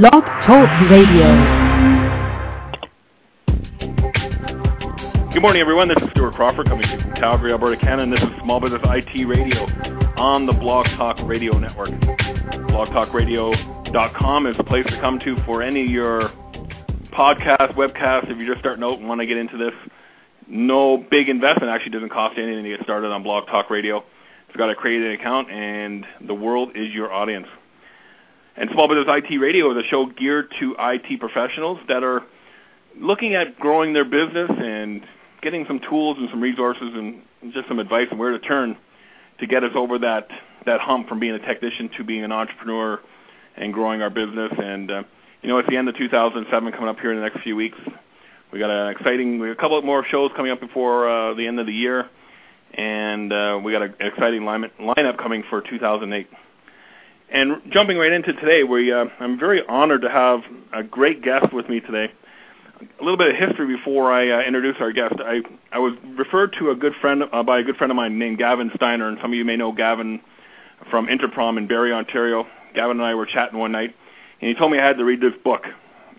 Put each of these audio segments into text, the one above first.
Blog Talk Radio. Good morning, everyone. This is Stuart Crawford coming to you from Calgary, Alberta, Canada. And this is Small Business IT Radio on the Blog Talk Radio Network. BlogTalkRadio.com is the place to come to for any of your podcasts, webcasts. If you're just starting out and want to get into this, no big investment. Actually, doesn't cost anything to get started on Blog Talk Radio. You've got to create an account, and the world is your audience. And Small Business IT Radio is a show geared to IT professionals that are looking at growing their business and getting some tools and some resources and just some advice on where to turn to get us over that that hump from being a technician to being an entrepreneur and growing our business. And uh, you know, it's the end of 2007 coming up here in the next few weeks. We got an exciting, we got a couple more shows coming up before uh, the end of the year, and uh, we got an exciting line, lineup coming for 2008. And jumping right into today, we uh, I'm very honored to have a great guest with me today. A little bit of history before I uh, introduce our guest. I I was referred to a good friend uh, by a good friend of mine named Gavin Steiner, and some of you may know Gavin from Interprom in Barrie, Ontario. Gavin and I were chatting one night, and he told me I had to read this book.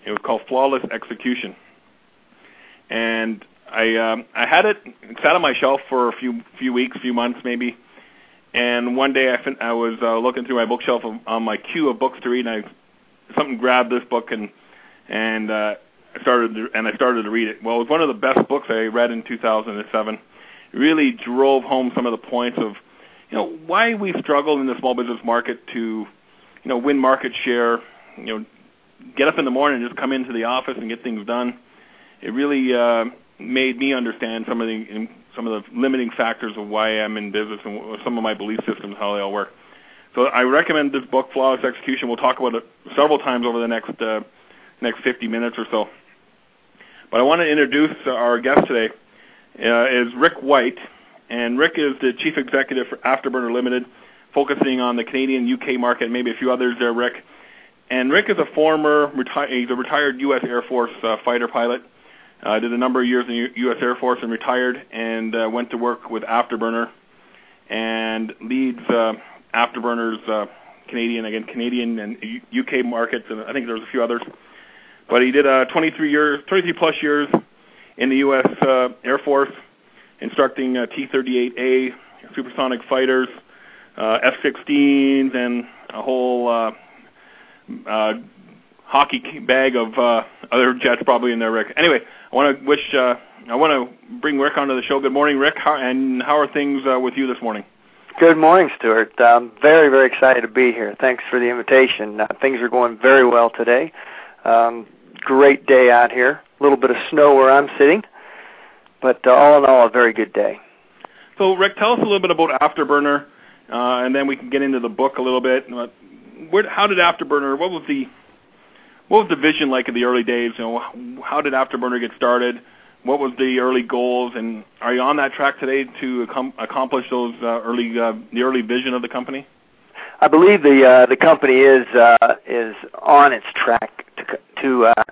It was called Flawless Execution, and I um, I had it, it sat on my shelf for a few few weeks, few months maybe and one day I, fin- I was uh, looking through my bookshelf of, on my queue of books to read, and I something grabbed this book and and uh, started to, and I started to read it. Well, it was one of the best books I read in 2007. It really drove home some of the points of you know why we struggle in the small business market to you know win market share. You know, get up in the morning and just come into the office and get things done. It really uh, made me understand some of the some of the limiting factors of why I'm in business and some of my belief systems, how they all work. So I recommend this book, Flawless Execution. We'll talk about it several times over the next uh, next 50 minutes or so. But I want to introduce our guest today uh, is Rick White, and Rick is the chief executive for Afterburner Limited, focusing on the Canadian, UK market, maybe a few others there. Rick, and Rick is a former reti- he's a retired U.S. Air Force uh, fighter pilot. Did a number of years in the U.S. Air Force and retired, and uh, went to work with Afterburner, and leads uh, Afterburner's uh, Canadian again Canadian and UK markets, and I think there's a few others. But he did uh, 23 years, 23 plus years in the U.S. Air Force, instructing uh, T-38A supersonic fighters, uh, F-16s, and a whole hockey bag of other jets probably in there, Rick. Anyway, I want to wish, uh, I want to bring Rick onto the show. Good morning, Rick, how, and how are things uh, with you this morning? Good morning, Stuart. I'm very, very excited to be here. Thanks for the invitation. Uh, things are going very well today. Um, great day out here. A little bit of snow where I'm sitting, but uh, all in all, a very good day. So, Rick, tell us a little bit about Afterburner, uh, and then we can get into the book a little bit. Where, how did Afterburner? What was the what was the vision like in the early days? You know, how did Afterburner get started? What was the early goals, and are you on that track today to com- accomplish those uh, early uh, the early vision of the company? I believe the uh, the company is uh, is on its track to to uh,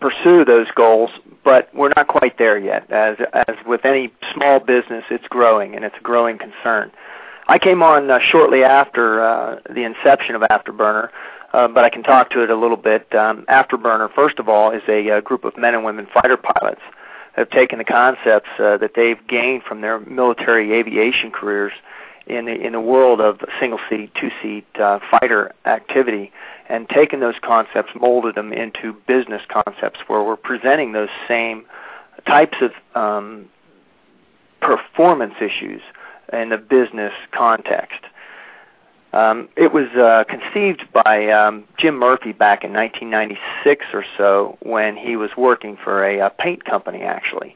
pursue those goals, but we're not quite there yet. As as with any small business, it's growing and it's a growing concern. I came on uh, shortly after uh, the inception of Afterburner, uh, but I can talk to it a little bit. Um, Afterburner, first of all, is a, a uh, group of men and women fighter pilots have taken the concepts uh, that they've gained from their military aviation careers in the, in the world of single seat, two seat uh, fighter activity, and taken those concepts, molded them into business concepts, where we're presenting those same types of um, performance issues in the business context. Um, it was uh, conceived by um, Jim Murphy back in 1996 or so when he was working for a, a paint company, actually,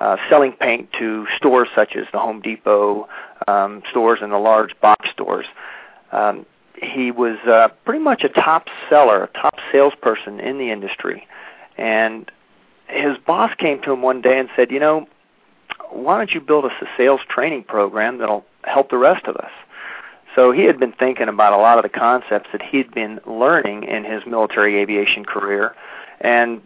uh, selling paint to stores such as the Home Depot um, stores and the large box stores. Um, he was uh, pretty much a top seller, a top salesperson in the industry, and his boss came to him one day and said, "You know, why don't you build us a sales training program that'll help the rest of us?" So he had been thinking about a lot of the concepts that he'd been learning in his military aviation career, and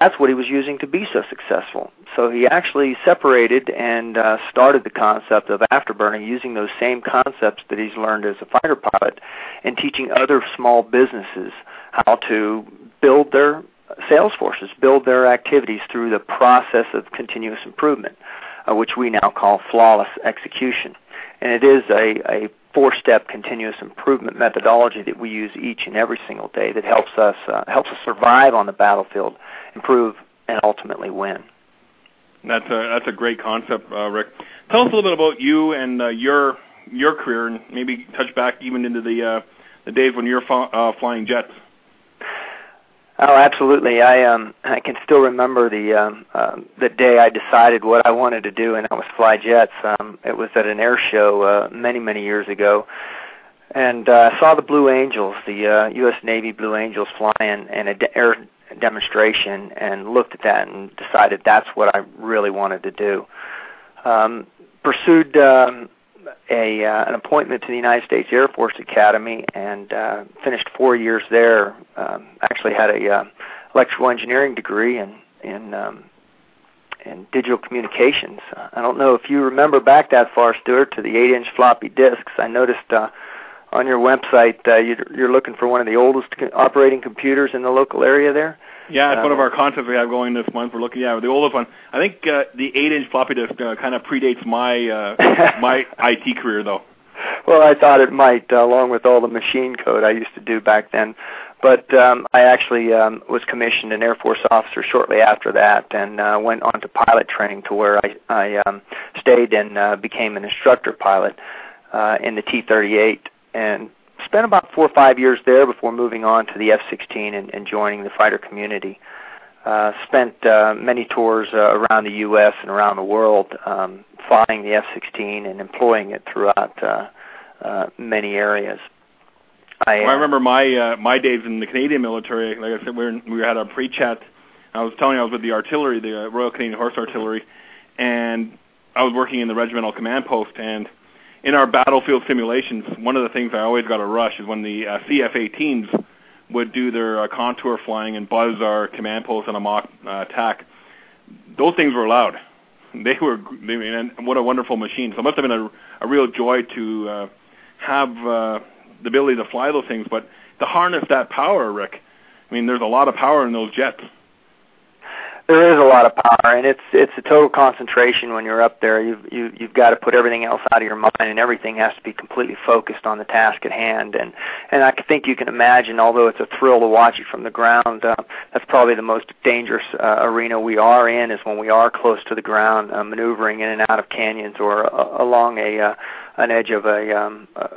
that's what he was using to be so successful. So he actually separated and uh, started the concept of afterburner using those same concepts that he's learned as a fighter pilot and teaching other small businesses how to build their sales forces, build their activities through the process of continuous improvement, uh, which we now call flawless execution. And it is a, a four-step continuous improvement methodology that we use each and every single day that helps us uh, helps us survive on the battlefield, improve, and ultimately win. That's a that's a great concept, uh, Rick. Tell us a little bit about you and uh, your your career, and maybe touch back even into the uh, the days when you're uh, flying jets. Oh, absolutely. I um I can still remember the um uh, the day I decided what I wanted to do, and that was fly jets. Um, it was at an air show uh, many many years ago, and uh, I saw the Blue Angels, the uh, U.S. Navy Blue Angels, flying in a de- air demonstration, and looked at that and decided that's what I really wanted to do. Um, pursued um, a uh, an appointment to the United States Air Force Academy and uh, finished four years there. Um, actually had a uh, electrical engineering degree in in um, in digital communications. I don't know if you remember back that far, Stuart, to the eight-inch floppy disks. I noticed uh, on your website uh, you're, you're looking for one of the oldest operating computers in the local area there. Yeah, it's uh, one of our contests we have going this month. We're looking at the oldest one. I think uh, the eight-inch floppy disk uh, kind of predates my uh, my IT career, though. Well, I thought it might, uh, along with all the machine code I used to do back then. But um, I actually um, was commissioned an Air Force officer shortly after that, and uh, went on to pilot training to where I, I um, stayed and uh, became an instructor pilot uh, in the T-38, and spent about four or five years there before moving on to the F-16 and, and joining the fighter community. Uh, spent uh, many tours uh, around the U.S. and around the world um, flying the F-16 and employing it throughout uh, uh, many areas. I, well, I uh, remember my uh, my days in the Canadian military. Like I said, we were we had a pre-chat. I was telling you I was with the artillery, the uh, Royal Canadian Horse Artillery, and I was working in the regimental command post. And in our battlefield simulations, one of the things I always got a rush is when the uh, CF-18s would do their uh, contour flying and buzz our command post on a mock uh, attack. Those things were loud. They were, they, and what a wonderful machine. So it must have been a, a real joy to uh, have uh, the ability to fly those things, but to harness that power, Rick. I mean, there's a lot of power in those jets there is a lot of power, and it's it's a total concentration when you're up there. You've you, you've got to put everything else out of your mind, and everything has to be completely focused on the task at hand. And and I think you can imagine, although it's a thrill to watch it from the ground, uh, that's probably the most dangerous uh, arena we are in is when we are close to the ground, uh, maneuvering in and out of canyons or uh, along a uh, an edge of a um, uh,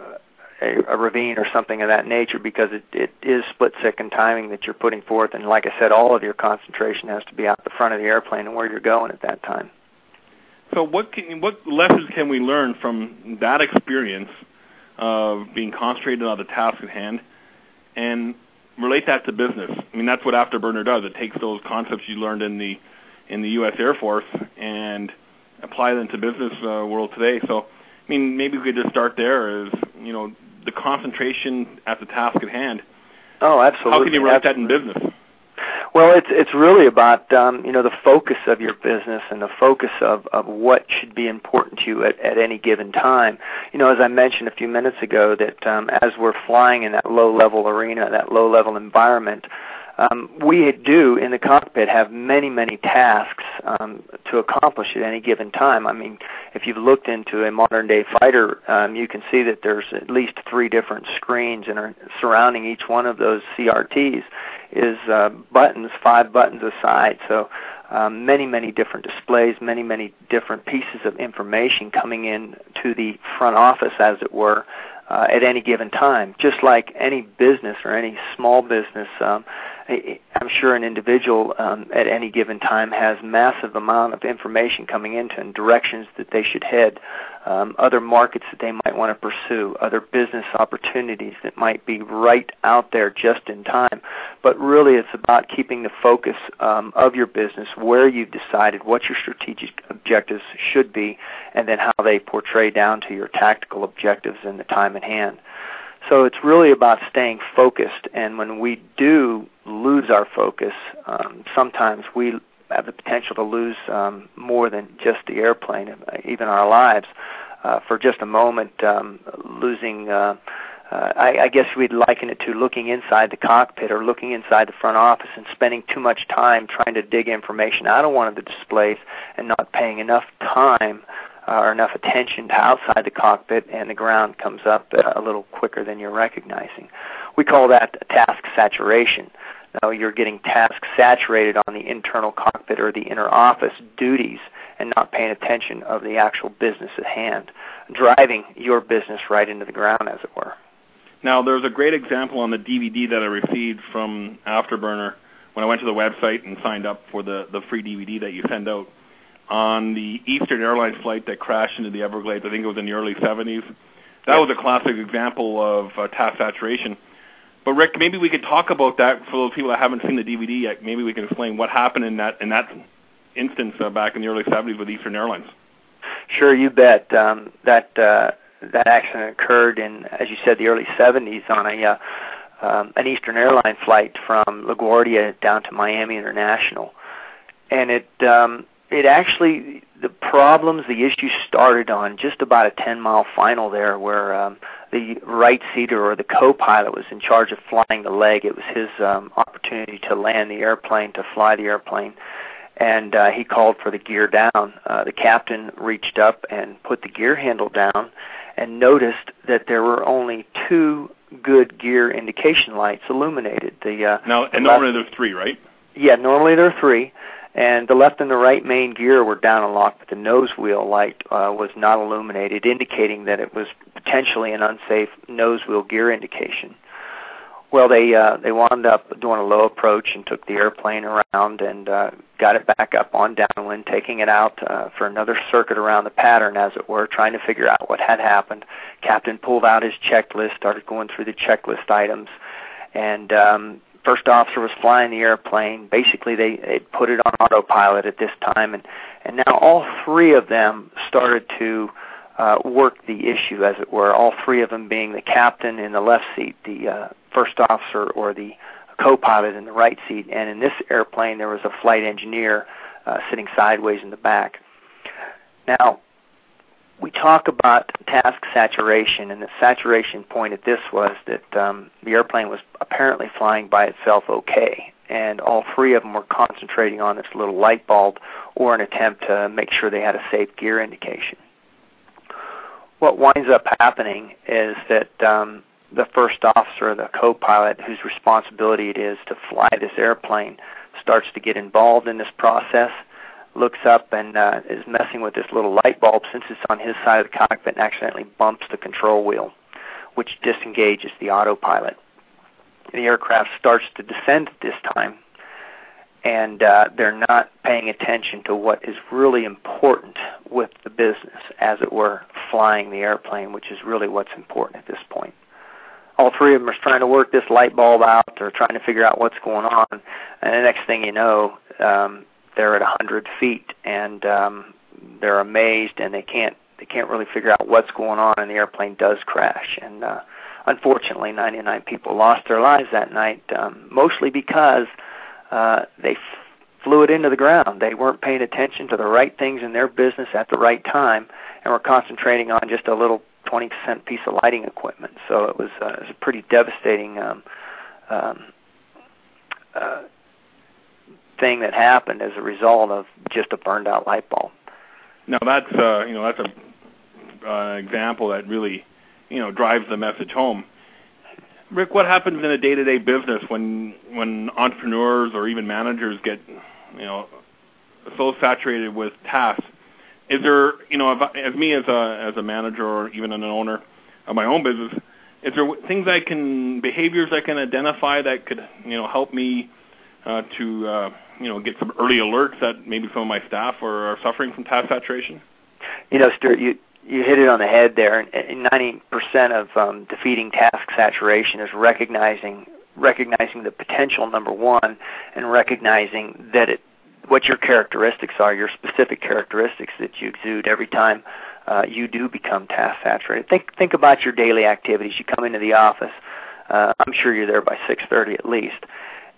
a, a ravine or something of that nature because it, it is split second timing that you're putting forth and like I said all of your concentration has to be out the front of the airplane and where you're going at that time. So what can, what lessons can we learn from that experience of being concentrated on the task at hand and relate that to business? I mean that's what Afterburner does. It takes those concepts you learned in the in the U.S. Air Force and apply them to business uh, world today. So I mean, maybe we could just start there. As you know, the concentration at the task at hand. Oh, absolutely. How can you write absolutely. that in business? Well, it's it's really about um, you know the focus of your business and the focus of, of what should be important to you at, at any given time. You know, as I mentioned a few minutes ago, that um, as we're flying in that low level arena, that low level environment, um, we do in the cockpit have many, many tasks um, to accomplish at any given time. I mean, if you've looked into a modern day fighter, um, you can see that there's at least three different screens, and surrounding each one of those CRTs is uh, buttons, five buttons aside. So um, many, many different displays, many, many different pieces of information coming in to the front office, as it were, uh, at any given time. Just like any business or any small business, um, I'm sure an individual um, at any given time has massive amount of information coming into and directions that they should head, um, other markets that they might want to pursue, other business opportunities that might be right out there just in time. But really, it's about keeping the focus um, of your business where you've decided what your strategic objectives should be, and then how they portray down to your tactical objectives in the time at hand. So it's really about staying focused. And when we do lose our focus, um, sometimes we have the potential to lose um, more than just the airplane, even our lives. Uh, for just a moment, um, losing uh, uh, I, I guess we'd liken it to looking inside the cockpit or looking inside the front office and spending too much time trying to dig information out of one of the displays and not paying enough time uh, or enough attention to outside the cockpit, and the ground comes up uh, a little quicker than you're recognizing. We call that task saturation. Now you're getting task saturated on the internal cockpit or the inner office duties and not paying attention of the actual business at hand, driving your business right into the ground, as it were. Now, there's a great example on the DVD that I received from Afterburner when I went to the website and signed up for the, the free DVD that you send out on the Eastern Airlines flight that crashed into the Everglades. I think it was in the early 70s. That was a classic example of uh, task saturation. But Rick, maybe we could talk about that for those people that haven't seen the DVD yet. Maybe we can explain what happened in that in that instance uh, back in the early 70s with Eastern Airlines. Sure, you bet. Um, that uh, that accident occurred in, as you said, the early 70s on a uh, um, an Eastern Airline flight from LaGuardia down to Miami International, and it um, it actually the problems, the issue started on just about a 10 mile final there, where um, the right seater or the co-pilot was in charge of flying the leg. It was his um, opportunity to land the airplane, to fly the airplane and uh, he called for the gear down. Uh, the captain reached up and put the gear handle down and noticed that there were only two good gear indication lights illuminated. The uh, now and normally there's three, right? Yeah, normally there are three, and the left and the right main gear were down and locked, but the nose wheel light uh, was not illuminated, indicating that it was potentially an unsafe nose wheel gear indication. Well, they uh, they wound up doing a low approach and took the airplane around and uh, got it back up on downwind, taking it out uh, for another circuit around the pattern, as it were, trying to figure out what had happened. Captain pulled out his checklist, started going through the checklist items, and um, first officer was flying the airplane. Basically, they they put it on autopilot at this time, and and now all three of them started to uh, work the issue, as it were. All three of them being the captain in the left seat, the uh, first officer or the co-pilot in the right seat, and in this airplane there was a flight engineer uh, sitting sideways in the back. Now, we talk about task saturation, and the saturation point at this was that um, the airplane was apparently flying by itself okay, and all three of them were concentrating on this little light bulb or an attempt to make sure they had a safe gear indication. What winds up happening is that um, the first officer, the co-pilot, whose responsibility it is to fly this airplane, starts to get involved in this process, looks up and uh, is messing with this little light bulb since it's on his side of the cockpit and accidentally bumps the control wheel, which disengages the autopilot. The aircraft starts to descend at this time, and uh, they're not paying attention to what is really important with the business, as it were, flying the airplane, which is really what's important at this point. All three of them are trying to work this light bulb out. Or trying to figure out what's going on. And the next thing you know um they're at a hundred feet and um they're amazed and they can't they can't really figure out what's going on and the airplane does crash and uh unfortunately 99 people lost their lives that night um mostly because uh they f- flew it into the ground they weren't paying attention to the right things in their business at the right time and were concentrating on just a little 20 cent piece of lighting equipment. So it was, uh, it was a pretty devastating um, um, uh, thing that happened as a result of just a burned out light bulb. Now that's uh, you know that's a uh, example that really you know drives the message home. Rick, what happens in a day-to-day business when when entrepreneurs or even managers get you know so saturated with tasks is there, you know, as me as a as a manager or even an owner of my own business, is there things I can behaviors I can identify that could, you know, help me to, uh, you know, get some early alerts that maybe some of my staff are, suffering from task saturation? You know, Stuart, you you hit it on the head there. And 90% of um, defeating task saturation is recognizing recognizing the potential number one, and recognizing that it what your characteristics are, your specific characteristics that you exude every time uh, you do become task saturated. Think think about your daily activities. You come into the office. Uh, I'm sure you're there by 6:30 at least.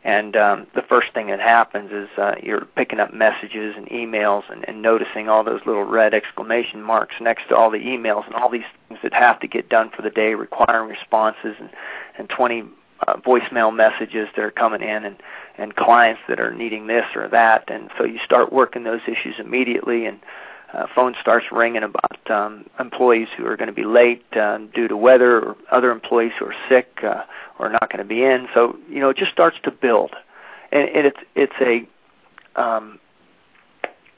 And um, the first thing that happens is uh, you're picking up messages and emails and, and noticing all those little red exclamation marks next to all the emails, and all these things that have to get done for the day, requiring responses, and, and 20 uh, voicemail messages that are coming in, and and clients that are needing this or that, and so you start working those issues immediately, and uh, phone starts ringing about um, employees who are going to be late um, due to weather, or other employees who are sick uh, or not going to be in. So you know, it just starts to build, and, and it's it's a um,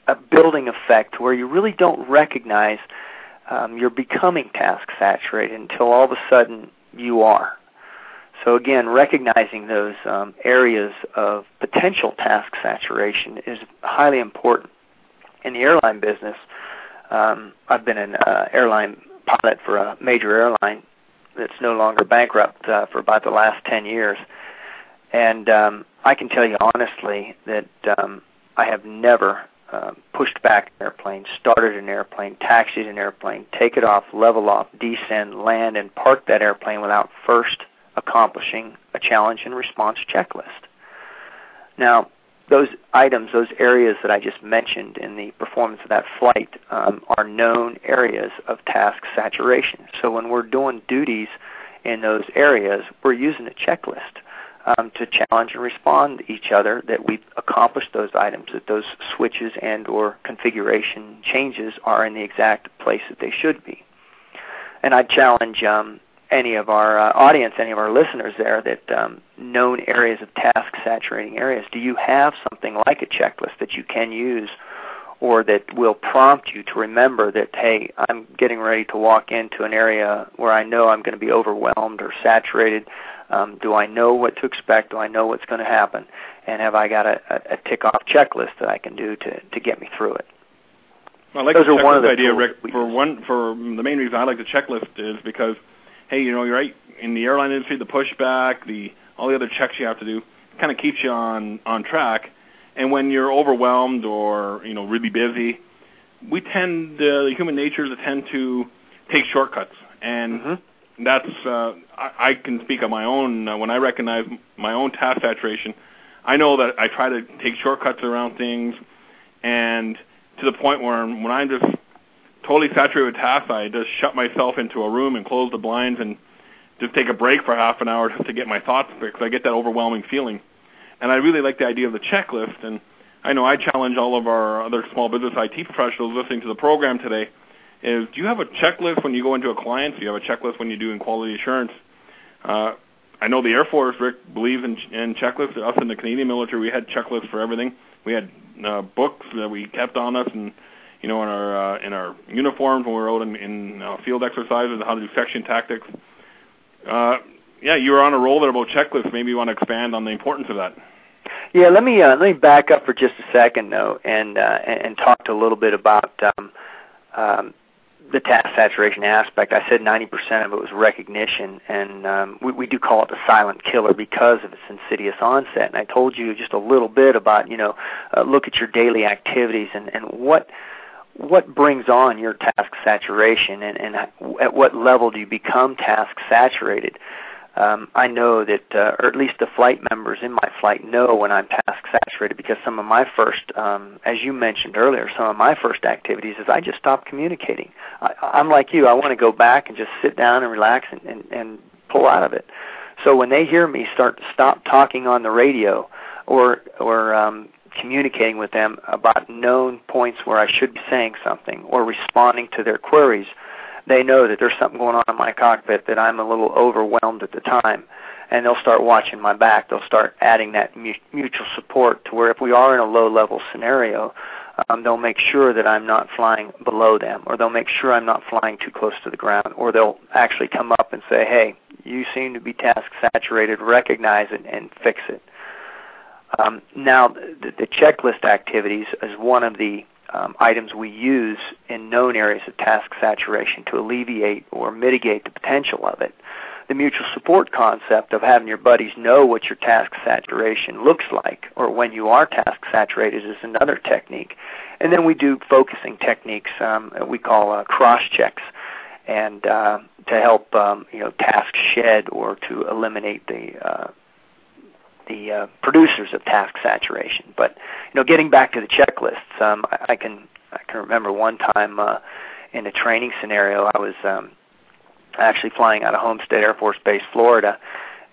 a building effect where you really don't recognize um, you're becoming task saturated until all of a sudden you are. So again, recognizing those um, areas of potential task saturation is highly important. In the airline business, um, I've been an uh, airline pilot for a major airline that's no longer bankrupt uh, for about the last 10 years. And um, I can tell you honestly that um, I have never uh, pushed back an airplane, started an airplane, taxied an airplane, take it off, level off, descend, land, and park that airplane without first accomplishing a challenge and response checklist. Now, those items, those areas that I just mentioned in the performance of that flight um, are known areas of task saturation. So when we're doing duties in those areas, we're using a checklist um, to challenge and respond to each other that we've accomplished those items, that those switches and or configuration changes are in the exact place that they should be. And I challenge um, any of our uh, audience, any of our listeners there, that um, known areas of task saturating areas, do you have something like a checklist that you can use or that will prompt you to remember that, hey, I'm getting ready to walk into an area where I know I'm going to be overwhelmed or saturated. Um, do I know what to expect? Do I know what's going to happen? And have I got a, a, a tick off checklist that I can do to, to get me through it? I like Those the checklist idea, Rick. For one, for the main reason I like the checklist is because – hey, you know, you're right in the airline industry, the pushback, the all the other checks you have to do, kind of keeps you on on track. And when you're overwhelmed or you know really busy, we tend uh, the human nature to tend to take shortcuts, and mm-hmm. that's uh, I, I can speak on my own. Uh, when I recognize my own task saturation, I know that I try to take shortcuts around things, and to the point where when I'm just totally saturated with tasks, I just shut myself into a room and close the blinds and just take a break for half an hour just to get my thoughts because I get that overwhelming feeling. And I really like the idea of the checklist. And I know I challenge all of our other small business IT professionals listening to the program today is do you have a checklist when you go into a client? Do you have a checklist when you do in quality assurance? Uh, I know the Air Force, Rick, believes in, in checklists. Us in the Canadian military, we had checklists for everything. We had uh, books that we kept on us and you know, in our uh, in our uniforms when we were out in, in uh, field exercises, how to do section tactics. Uh, yeah, you were on a roll there about checklists. Maybe you want to expand on the importance of that. Yeah, let me uh, let me back up for just a second though, and uh, and talk a little bit about um, um, the task saturation aspect. I said 90% of it was recognition, and um, we, we do call it the silent killer because of its insidious onset. And I told you just a little bit about you know uh, look at your daily activities and and what what brings on your task saturation and, and at what level do you become task saturated? Um, I know that, uh, or at least the flight members in my flight know when I'm task saturated because some of my first, um, as you mentioned earlier, some of my first activities is I just stop communicating. I, I'm like you, I want to go back and just sit down and relax and, and, and pull out of it. So when they hear me start to stop talking on the radio or or um, communicating with them about known points where I should be saying something or responding to their queries, they know that there's something going on in my cockpit that I'm a little overwhelmed at the time. And they'll start watching my back. They'll start adding that mutual support to where if we are in a low level scenario, um, they'll make sure that I'm not flying below them, or they'll make sure I'm not flying too close to the ground, or they'll actually come up and say, hey, you seem to be task saturated, recognize it and fix it. Um, now, the, the, checklist activities is one of the um, items we use in known areas of task saturation to alleviate or mitigate the potential of it. The mutual support concept of having your buddies know what your task saturation looks like or when you are task saturated is another technique. And then we do focusing techniques um, we call uh, cross checks and uh, to help um, you know task shed or to eliminate the uh, the uh, producers of task saturation. But you know, getting back to the checklists, um, I, I can I can remember one time uh, in a training scenario, I was um, actually flying out of Homestead Air Force Base, Florida.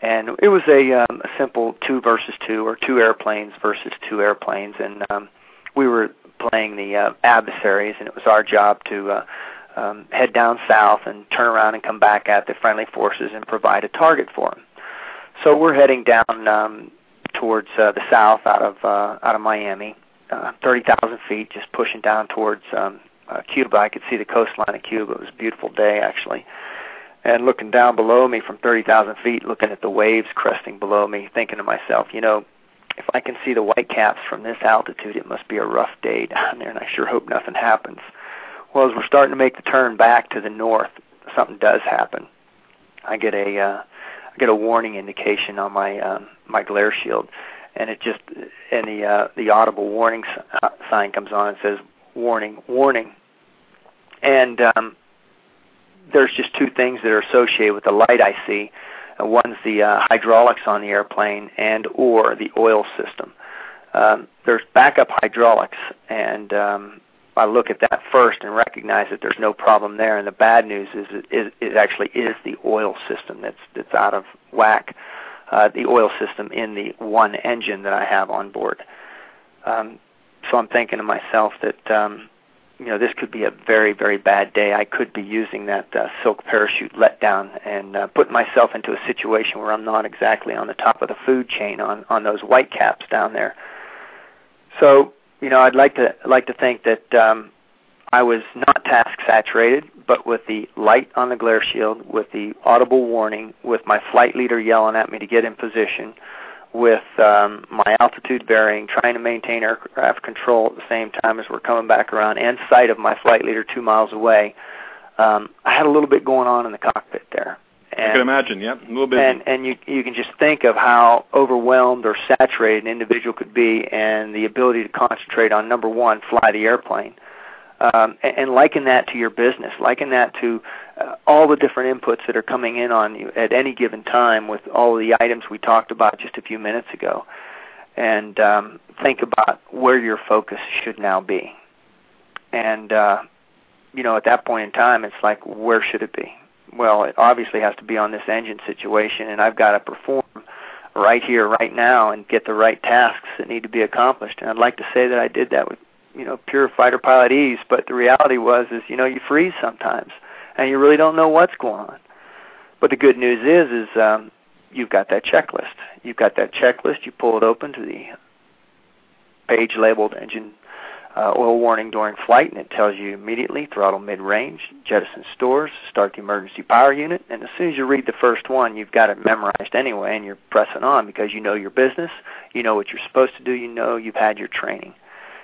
And it was a, um, a simple two versus two, or two airplanes versus two airplanes. And um, we were playing the uh, adversaries, and it was our job to uh, um, head down south and turn around and come back at the friendly forces and provide a target for them. So we're heading down um, towards uh, the south out of uh, out of Miami, uh, 30,000 feet, just pushing down towards um, uh, Cuba. I could see the coastline of Cuba. It was a beautiful day, actually. And looking down below me from 30,000 feet, looking at the waves cresting below me, thinking to myself, you know, if I can see the white caps from this altitude, it must be a rough day down there, and I sure hope nothing happens. Well, as we're starting to make the turn back to the north, something does happen. I get a uh, I get a warning indication on my um, my glare shield, and it just and the uh, the audible warning uh, sign comes on and says warning, warning. And um, there's just two things that are associated with the light I see. Uh, one's the uh, hydraulics on the airplane and or the oil system. Um, there's backup hydraulics, and um, I look at that first and recognize that there's no problem there. And the bad news is it, it actually is the oil system that's that's out of whack. Uh, the oil system in the one engine that I have on board. Um, so I'm thinking to myself that um, you know this could be a very very bad day. I could be using that uh, silk parachute letdown and uh, putting myself into a situation where I'm not exactly on the top of the food chain on on those white caps down there. So you know I'd like to like to think that um, I was not task saturated, but with the light on the glare shield, with the audible warning, with my flight leader yelling at me to get in position with um, my altitude varying, trying to maintain aircraft control at the same time as we're coming back around, and sight of my flight leader two miles away. Um, I had a little bit going on in the cockpit there. And, I can imagine, yeah, a little bit. And and you you can just think of how overwhelmed or saturated an individual could be, and the ability to concentrate on number one, fly the airplane um, and, and liken that to your business, liken that to uh, all the different inputs that are coming in on you at any given time with all the items we talked about just a few minutes ago, and um, think about where your focus should now be. And uh, you know, at that point in time, it's like, where should it be? Well, it obviously has to be on this engine situation, and I've got to perform right here, right now, and get the right tasks that need to be accomplished. And I'd like to say that I did that with you know pure fighter pilot ease, but the reality was is you know you freeze sometimes and you really don't know what's going on. But the good news is is um, you've got that checklist. You've got that checklist. You pull it open to the page labeled engine uh, oil warning during flight, and it tells you immediately throttle mid-range, jettison stores, start the emergency power unit, and as soon as you read the first one, you've got it memorized anyway, and you're pressing on because you know your business, you know what you're supposed to do, you know you've had your training.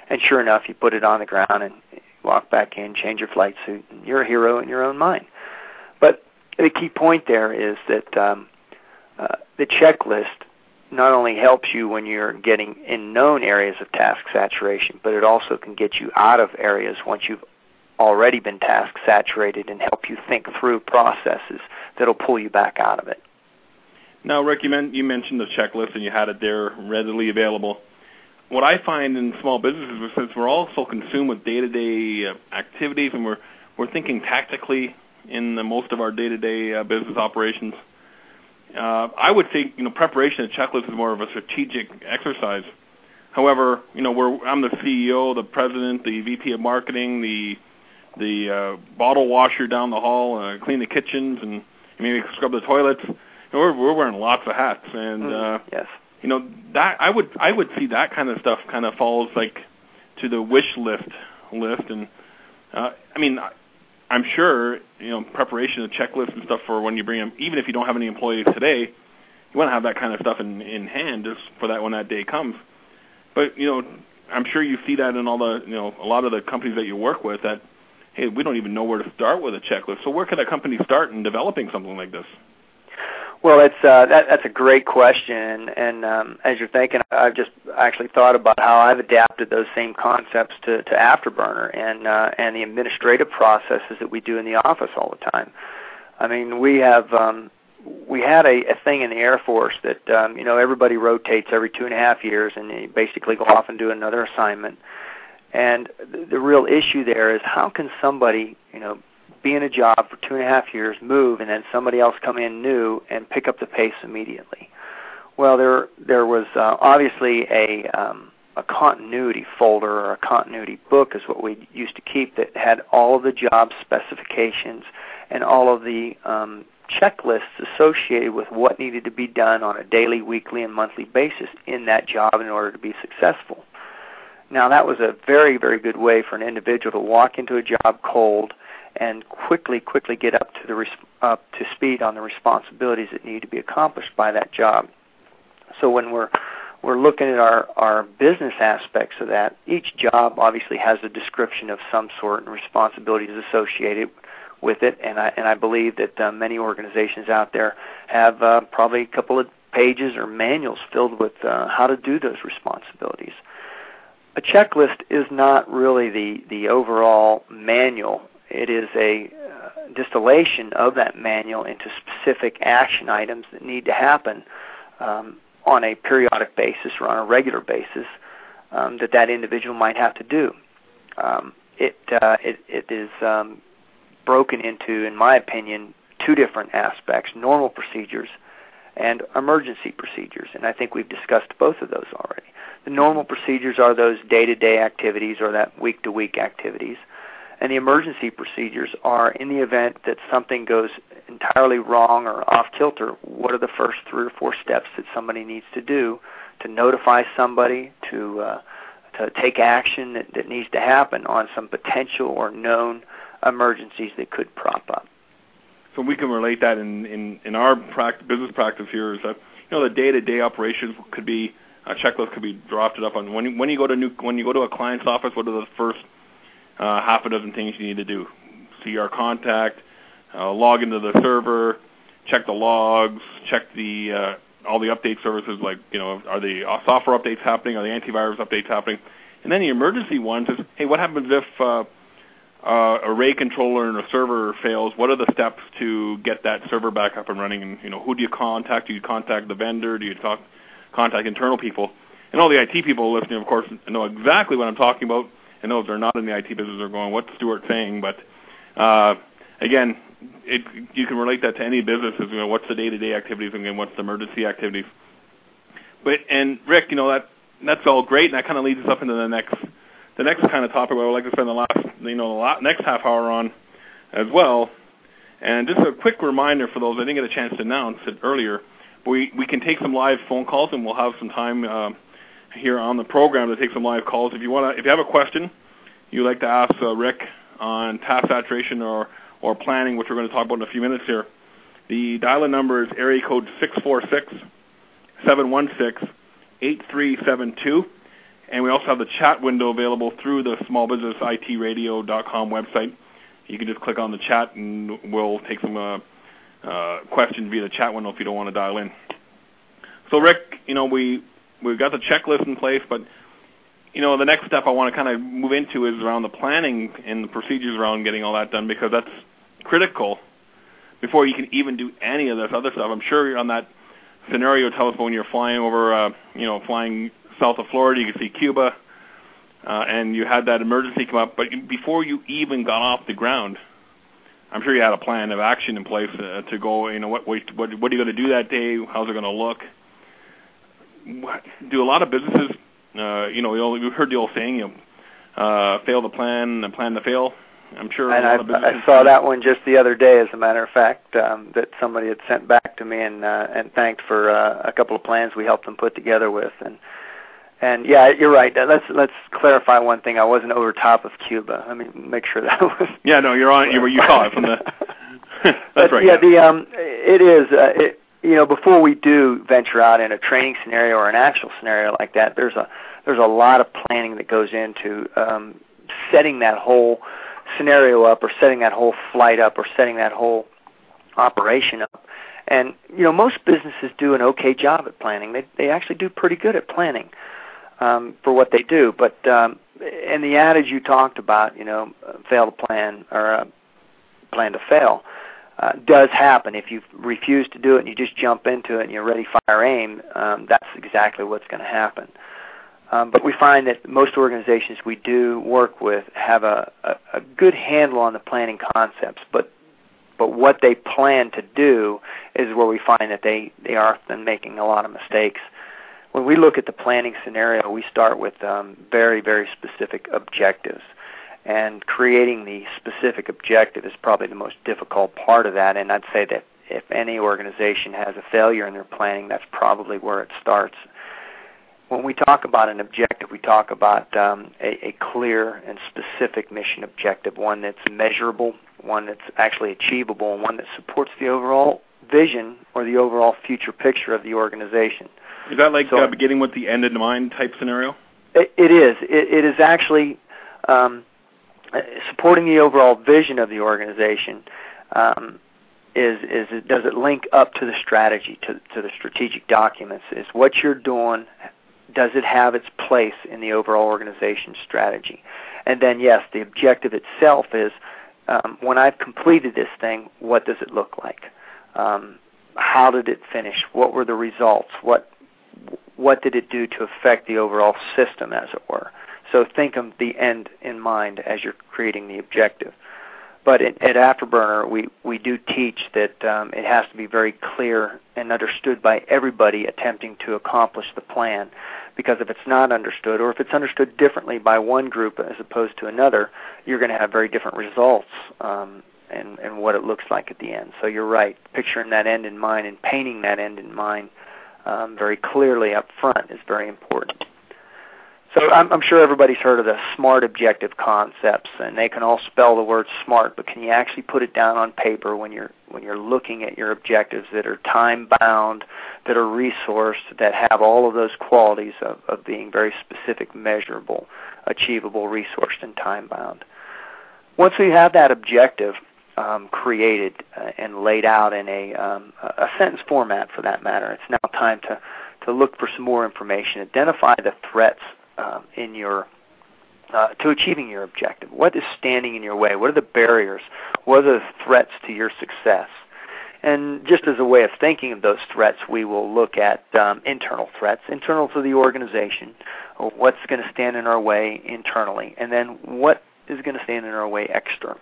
And sure enough, you put it on the ground and walk back in, change your flight suit, and you're a hero in your own mind. But the key point there is that um, uh, the checklist not only helps you when you're getting in known areas of task saturation, but it also can get you out of areas once you've already been task saturated and help you think through processes that'll pull you back out of it. Now, Rick, you, you mentioned the checklist and you had it there readily available what I find in small businesses is since we're all so consumed with day-to-day uh, activities and we're we're thinking tactically in the, most of our day-to-day uh, business operations. Uh, I would think you know preparation of checklist is more of a strategic exercise. However, you know we're I'm the CEO, the president, the VP of marketing, the the uh, bottle washer down the hall, uh, clean the kitchens, and maybe scrub the toilets. You know, we're, we're wearing lots of hats, and mm, uh, yes you know that I would I would see that kind of stuff kind of falls like to the wish list list and uh, I mean I'm sure you know preparation of checklists and stuff for when you bring them even if you don't have any employees today you want to have that kind of stuff in in hand just for that when that day comes. But you know I'm sure you see that in all the you know a lot of the companies that you work with that hey we don't even know where to start with a checklist. So where could a company start in developing something like this well, it's uh, that, that's a great question, and um, as you're thinking, I've just actually thought about how I've adapted those same concepts to, to Afterburner and uh, and the administrative processes that we do in the office all the time. I mean, we have um, we had a, a thing in the Air Force that um, you know everybody rotates every two and a half years, and you basically go off and do another assignment. And the, the real issue there is how can somebody you know be in a job for two and a half years, move, and then somebody else come in new and pick up the pace immediately. Well, there there was uh, obviously a um, a continuity folder or a continuity book is what we used to keep that had all of the job specifications and all of the um, checklists associated with what needed to be done on a daily, weekly, and monthly basis in that job in order to be successful. Now, that was a very, very good way for an individual to walk into a job cold and quickly, quickly get up to the up to speed on the responsibilities that need to be accomplished by that job. So when we're we're looking at our, our business aspects of that, each job obviously has a description of some sort and responsibilities associated with it, and I and I believe that uh, many organizations out there have uh, probably a couple of pages or manuals filled with uh, how to do those responsibilities. A checklist is not really the the overall manual. It is a uh, distillation of that manual into specific action items that need to happen um, on a periodic basis or on a regular basis um, that that individual might have to do. Um, it, uh, it it is um, broken into, in my opinion, two different aspects: normal procedures and emergency procedures. And I think we've discussed both of those already. The normal procedures are those day-to-day activities or that week-to-week activities. And the emergency procedures are in the event that something goes entirely wrong or off kilter, what are the first three or four steps that somebody needs to do to notify somebody, to uh, to take action that, that needs to happen on some potential or known emergencies that could prop up. So we can relate that in in, in our practice, business practice here is that you know the day-to-day operations could be a checklist could be drafted up on when you, when you go to new when you go to a client's office. What are the first uh, half a dozen things you need to do? See our contact, uh, log into the server, check the logs, check the uh, all the update services like you know are the uh, software updates happening, are the antivirus updates happening, and then the emergency ones is hey what happens if uh, uh, array controller and a server fails? What are the steps to get that server back up and running? And you know who do you contact? Do you contact the vendor? Do you talk contact internal people? And all the IT people listening, of course, know exactly what I'm talking about. And those are not in the IT business they're going, what's Stuart saying? But uh, again, it, you can relate that to any business. You know, what's the day-to-day activities and then what's the emergency activities. But and Rick, you know that that's all great, and that kind of leads us up into the next the next kind of topic where I would like to spend the last you know the next half hour on as well. And just a quick reminder for those I didn't get a chance to announce it earlier. We we can take some live phone calls, and we'll have some time uh, here on the program to take some live calls. If you want to, if you have a question you'd like to ask uh, Rick on task saturation or or planning, which we're going to talk about in a few minutes here. The dial-in number is area code 646-716-8372. And we also have the chat window available through the smallbusinessitradio.com website. You can just click on the chat and we'll take some uh, uh, questions via the chat window if you don't want to dial in. So Rick, you know, we, we've got the checklist in place, but you know, the next step I want to kind of move into is around the planning and the procedures around getting all that done because that's critical before you can even do any of this other stuff. I'm sure you're on that scenario telephone. You're flying over, uh, you know, flying south of Florida. You can see Cuba, uh, and you had that emergency come up. But before you even got off the ground, I'm sure you had a plan of action in place uh, to go. You know, what what what are you going to do that day? How's it going to look? Do a lot of businesses, uh, you know, we have heard the old saying, you know, uh, fail to plan and plan to fail. I'm sure. And I, I saw that one just the other day, as a matter of fact, um, that somebody had sent back to me and uh, and thanked for uh, a couple of plans we helped them put together with. And and yeah, you're right. Let's let's clarify one thing. I wasn't over top of Cuba. Let me make sure that was. Yeah, no, you're on. You you saw it from the. That's right. Yeah, the um, it is. Uh, it, you know, before we do venture out in a training scenario or an actual scenario like that, there's a there's a lot of planning that goes into um, setting that whole scenario up or setting that whole flight up or setting that whole operation up. And you know, most businesses do an okay job at planning. They they actually do pretty good at planning um, for what they do. But um, and the adage you talked about, you know, fail to plan or uh, plan to fail, uh, does happen. If you refuse to do it and you just jump into it and you're ready, fire, aim, um, that's exactly what's going to happen. Um, but we find that most organizations we do work with have a, a, a good handle on the planning concepts, but but what they plan to do is where we find that they, they are often making a lot of mistakes. When we look at the planning scenario, we start with um, very, very specific objectives. And creating the specific objective is probably the most difficult part of that. And I'd say that if any organization has a failure in their planning, that's probably where it starts. When we talk about an objective, we talk about um, a, a clear and specific mission objective, one that's measurable, one that's actually achievable, and one that supports the overall vision or the overall future picture of the organization. Is that like so, uh, beginning with the end in mind type scenario? it, it is. It, it is actually um, supporting the overall vision of the organization. Um, is is it, does it link up to the strategy to to the strategic documents? Is what you're doing does it have its place in the overall organization strategy? And then yes, the objective itself is um, when I've completed this thing, what does it look like? Um, how did it finish? What were the results? What what did it do to affect the overall system, as it were? So think of the end in mind as you're creating the objective. But at, Afterburner, we, we do teach that um, it has to be very clear and understood by everybody attempting to accomplish the plan. Because if it's not understood, or if it's understood differently by one group as opposed to another, you're going to have very different results um, and, and what it looks like at the end. So you're right. Picturing that end in mind and painting that end in mind um, very clearly up front is very important. So I'm, I'm sure everybody's heard of the SMART objective concepts, and they can all spell the word SMART, but can you actually put it down on paper when you're when you're looking at your objectives that are time bound, that are resourced, that have all of those qualities of, of being very specific, measurable, achievable, resourced, and time bound. Once we have that objective um, created uh, and laid out in a, um, a sentence format, for that matter, it's now time to to look for some more information, identify the threats um, in your uh, to achieving your objective? What is standing in your way? What are the barriers? What are the threats to your success? And just as a way of thinking of those threats, we will look at um, internal threats, internal to the organization, what's going to stand in our way internally, and then what is going to stand in our way external.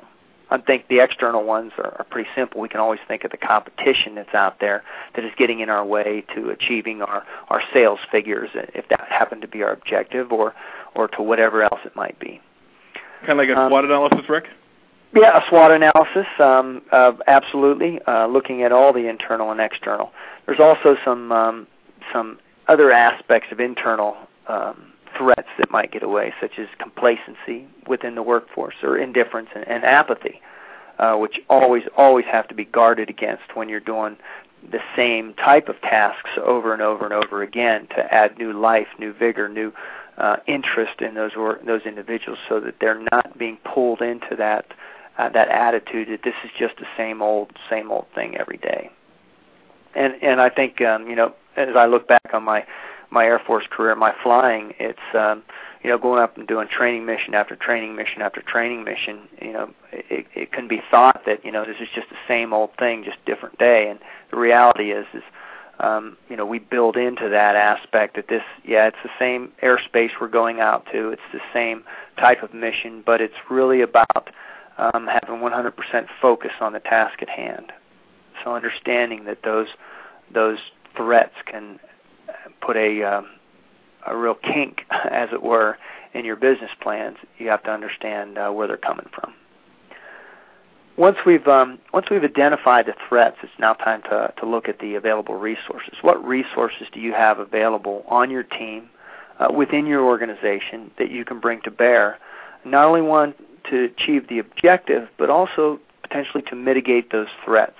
I think the external ones are, are pretty simple. We can always think of the competition that's out there that is getting in our way to achieving our, our sales figures, if that happened to be our objective, or or to whatever else it might be. Kind of like a um, SWOT analysis, Rick. Yeah, a SWOT analysis, um, uh, absolutely. Uh, looking at all the internal and external. There's also some um, some other aspects of internal um, threats that might get away, such as complacency within the workforce or indifference and, and apathy, uh, which always always have to be guarded against when you're doing the same type of tasks over and over and over again to add new life, new vigor, new uh, interest in those or, those individuals, so that they're not being pulled into that uh, that attitude that this is just the same old same old thing every day. And and I think um, you know as I look back on my my Air Force career, my flying, it's um, you know going up and doing training mission after training mission after training mission. You know, it, it can be thought that you know this is just the same old thing, just different day. And the reality is, is um, you know we build into that aspect that this, yeah, it's the same airspace we're going out to. It's the same type of mission, but it's really about um, having 100% focus on the task at hand. So understanding that those those threats can put a um, a real kink, as it were, in your business plans, you have to understand uh, where they're coming from. Once we've um, once we've identified the threats, it's now time to to look at the available resources. What resources do you have available on your team, uh, within your organization that you can bring to bear, not only one to achieve the objective, but also potentially to mitigate those threats.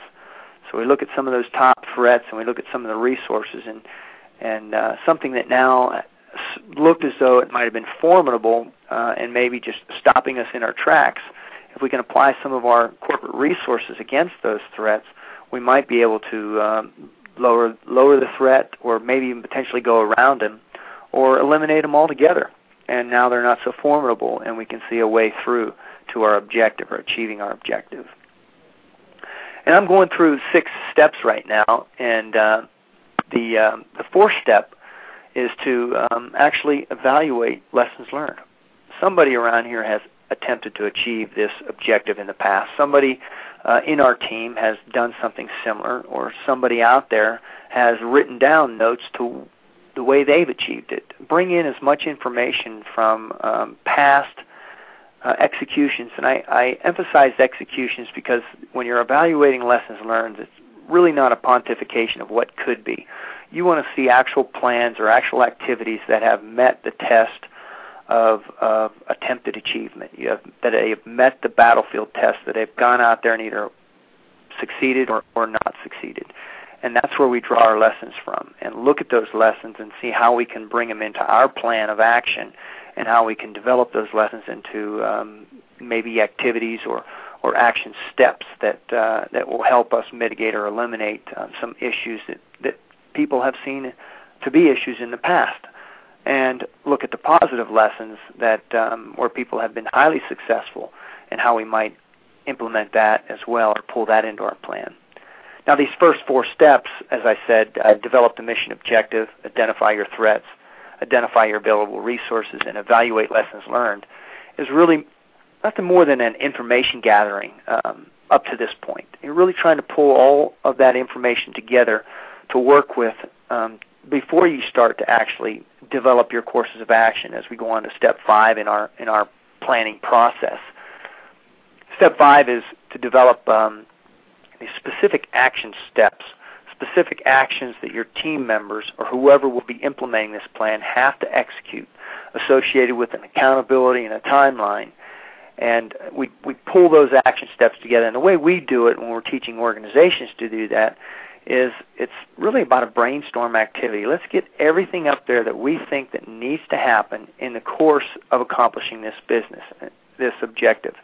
So we look at some of those top threats, and we look at some of the resources, and and uh, something that now looked as though it might have been formidable uh, and maybe just stopping us in our tracks. If we can apply some of our corporate resources against those threats, we might be able to um, lower lower the threat, or maybe even potentially go around them, or eliminate them altogether. And now they're not so formidable, and we can see a way through to our objective or achieving our objective. And I'm going through six steps right now, and uh, the um, the fourth step is to um, actually evaluate lessons learned. Somebody around here has attempted to achieve this objective in the past. Somebody uh, in our team has done something similar, or somebody out there has written down notes to the way they've achieved it. Bring in as much information from um, past uh, executions, and I, I emphasize executions because when you're evaluating lessons learned, it's really not a pontification of what could be. You want to see actual plans or actual activities that have met the test of, of attempted achievement. You have that they have met the battlefield test, that they've gone out there and either succeeded or, or not succeeded. And that's where we draw our lessons from and look at those lessons and see how we can bring them into our plan of action and how we can develop those lessons into um, maybe activities or, or action steps that uh, that will help us mitigate or eliminate uh, some issues that, that people have seen to be issues in the past and look at the positive lessons that um, where people have been highly successful and how we might implement that as well or pull that into our plan. Now, these first four steps, as I said, uh, develop the mission objective, identify your threats, identify your available resources, and evaluate lessons learned, is really nothing more than an information gathering um, up to this point. You're really trying to pull all of that information together to work with um, before you start to actually develop your courses of action as we go on to step five in our in our planning process. Step five is to develop um, these specific action steps, specific actions that your team members or whoever will be implementing this plan have to execute, associated with an accountability and a timeline. And we, we pull those action steps together. And the way we do it when we're teaching organizations to do that is it's really about a brainstorm activity. Let's get everything up there that we think that needs to happen in the course of accomplishing this business, this objective.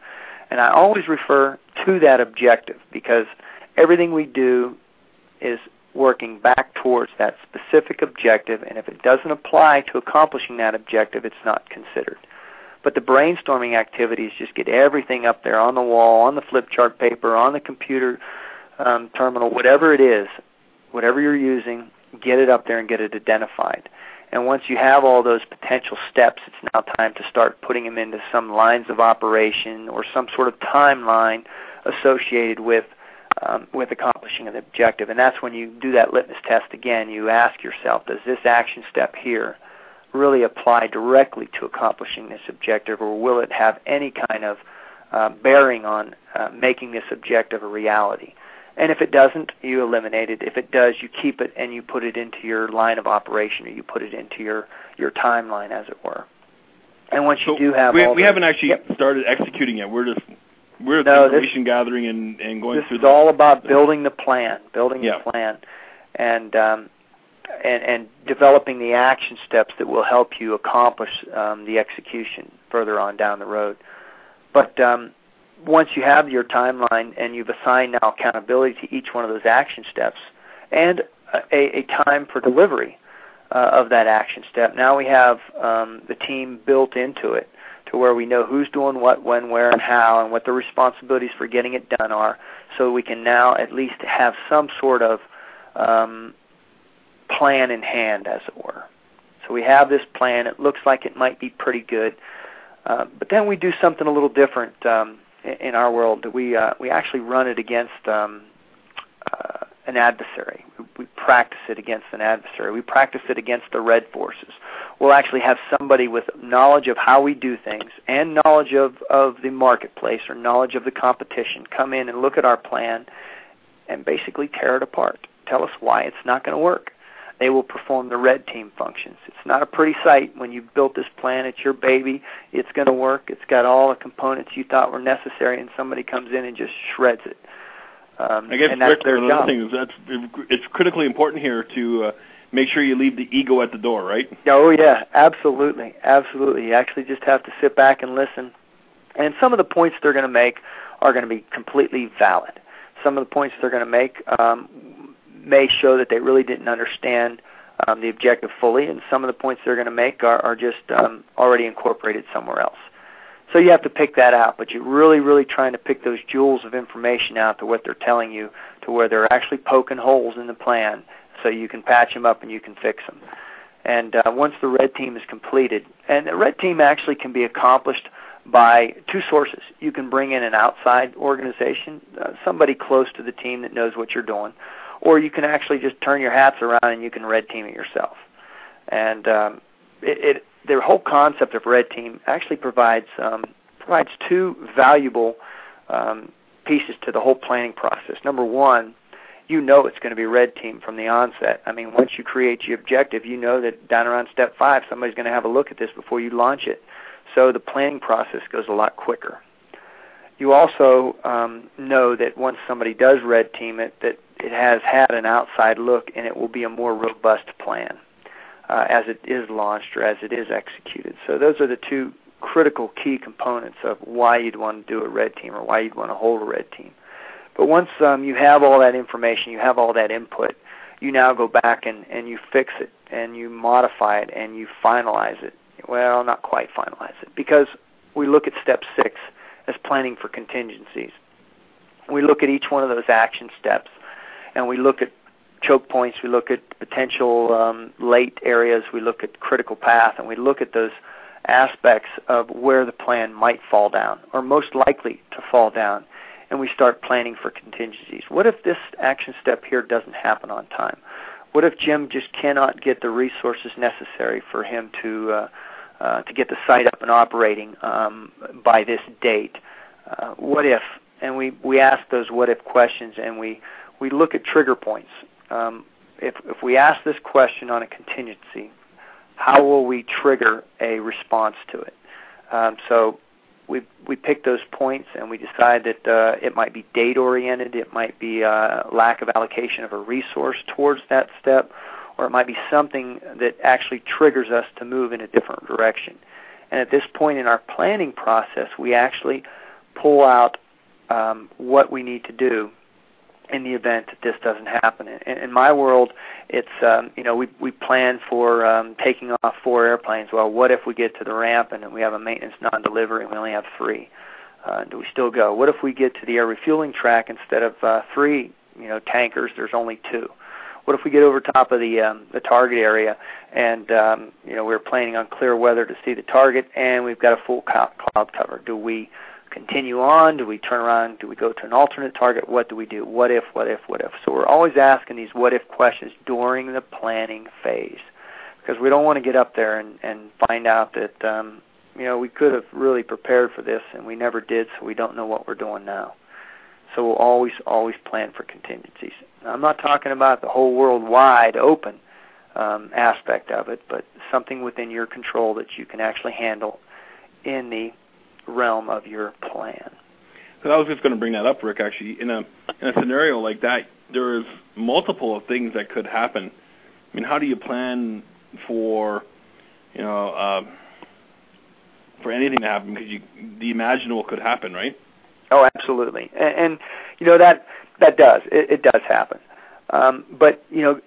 And I always refer to that objective because everything we do is working back towards that specific objective, and if it doesn't apply to accomplishing that objective, it's not considered. But the brainstorming activities just get everything up there on the wall, on the flip chart paper, on the computer um, terminal, whatever it is, whatever you're using, get it up there and get it identified. And once you have all those potential steps, it's now time to start putting them into some lines of operation or some sort of timeline associated with um, with accomplishing an objective. And that's when you do that litmus test again. You ask yourself, does this action step here really apply directly to accomplishing this objective, or will it have any kind of uh, bearing on uh, making this objective a reality? And if it doesn't, you eliminate it. If it does, you keep it and you put it into your line of operation, or you put it into your your timeline, as it were. And once so you do have, we, we haven't actually yep. started executing yet. We're just we're no, information this, gathering and, and going this through. This is all about building the plan, building yeah. the plan, and um, and and developing the action steps that will help you accomplish um, the execution further on down the road. But um, once you have your timeline and you've assigned now accountability to each one of those action steps and a, a time for delivery uh, of that action step, now we have um, the team built into it to where we know who's doing what, when, where, and how, and what the responsibilities for getting it done are, so we can now at least have some sort of um, plan in hand, as it were. So we have this plan. It looks like it might be pretty good, uh, but then we do something a little different. Um, in our world we uh, we actually run it against um, uh, an adversary. We, we practice it against an adversary. We practice it against the red forces. We'll actually have somebody with knowledge of how we do things and knowledge of, of the marketplace or knowledge of the competition come in and look at our plan and basically tear it apart. Tell us why it's not going to work they will perform the red team functions. It's not a pretty sight when you built this plan. It's your baby. It's going to work. It's got all the components you thought were necessary, and somebody comes in and just shreds it. Um, I guess and that's Rick, their another job. thing is that's it's critically important here to uh, make sure you leave the ego at the door, right? Oh yeah, absolutely, absolutely. You actually just have to sit back and listen. And some of the points they're going to make are going to be completely valid. Some of the points they're going to make um, may show that they really didn't understand um, the objective fully, and some of the points they're going to make are, are just um, already incorporated somewhere else. So you have to pick that out, but you're really, really trying to pick those jewels of information out to what they're telling you, to where they're actually poking holes in the plan, so you can patch them up and you can fix them. And uh, once the red team is completed, and the red team actually can be accomplished by two sources. You can bring in an outside organization, uh, somebody close to the team that knows what you're doing, or you can actually just turn your hats around and you can red team it yourself. And um, it, it, the whole concept of red team actually provides um, provides two valuable um, pieces to the whole planning process. Number one, you know it's going to be red team from the onset. I mean, once you create your objective, you know that down around step five, somebody's going to have a look at this before you launch it. So the planning process goes a lot quicker. You also um, know that once somebody does red team it, that it has had an outside look and it will be a more robust plan uh, as it is launched or as it is executed. So those are the two critical key components of why you'd want to do a red team or why you'd want to hold a red team. But once um, you have all that information, you have all that input, you now go back and, and you fix it and you modify it and you finalize it well, not quite finalize it, because we look at step six as planning for contingencies. We look at each one of those action steps, and we look at choke points, we look at potential um, late areas, we look at critical path, and we look at those aspects of where the plan might fall down, or most likely to fall down, and we start planning for contingencies. What if this action step here doesn't happen on time? What if Jim just cannot get the resources necessary for him to uh, uh, to get the site up and operating um, by this date? Uh, what if? And we we ask those what if questions, and we we look at trigger points. Um, if if we ask this question on a contingency, how will we trigger a response to it? Um, so we we pick those points and we decide that uh, it might be date oriented, it might be uh, lack of allocation of a resource towards that step, or it might be something that actually triggers us to move in a different direction. And at this point in our planning process, we actually pull out um, what we need to do in the event that this doesn't happen. In, in my world, it's um, you know we we plan for um, taking off four airplanes. Well, what if we get to the ramp and we have a maintenance non-delivery and we only have three? Uh, do we still go? What if we get to the air refueling track instead of uh, three you know tankers? There's only two. What if we get over top of the um, the target area and um, you know we're planning on clear weather to see the target and we've got a full cloud cover? Do we continue on? Do we turn around? Do we go to an alternate target? What do we do? What if, what if, what if? So we're always asking these what if questions during the planning phase because we don't want to get up there and, and find out that, um, you know, we could have really prepared for this and we never did, so we don't know what we're doing now. So we'll always, always plan for contingencies. Now, I'm not talking about the whole world wide open um, aspect of it, but something within your control that you can actually handle in the realm of your plan. So I was just going to bring that up, Rick. Actually, in a in a scenario like that, there is multiple things that could happen. I mean, how do you plan for, you know, uh, for anything to happen? Because you, the imaginable could happen, right? Oh, absolutely, and, and you know that that does it, it does happen. Um, but you know,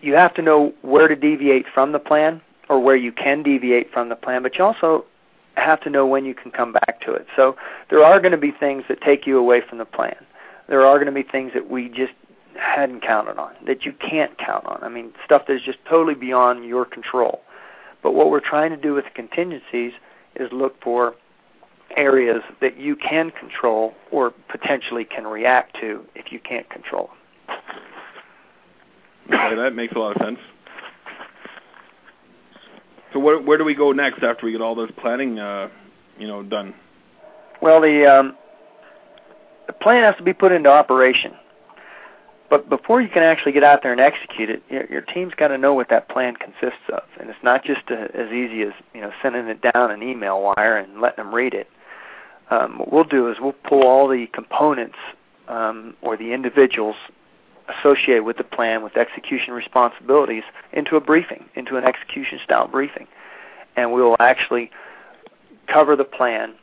you have to know where to deviate from the plan or where you can deviate from the plan, but you also have to know when you can come back to it. So there are going to be things that take you away from the plan. There are going to be things that we just hadn't counted on, that you can't count on. I mean, stuff that is just totally beyond your control. But what we're trying to do with the contingencies is look for areas that you can control or potentially can react to if you can't control them. Okay, that makes a lot of sense. So where where do we go next after we get all this planning, uh, you know, done? Well, the um, the plan has to be put into operation. But before you can actually get out there and execute it, your, your team's got to know what that plan consists of, and it's not just a, as easy as you know sending it down an email wire and letting them read it. Um, what we'll do is we'll pull all the components um, or the individuals associated with the plan with execution responsibilities into a briefing, into an execution style briefing. And we will actually cover the plan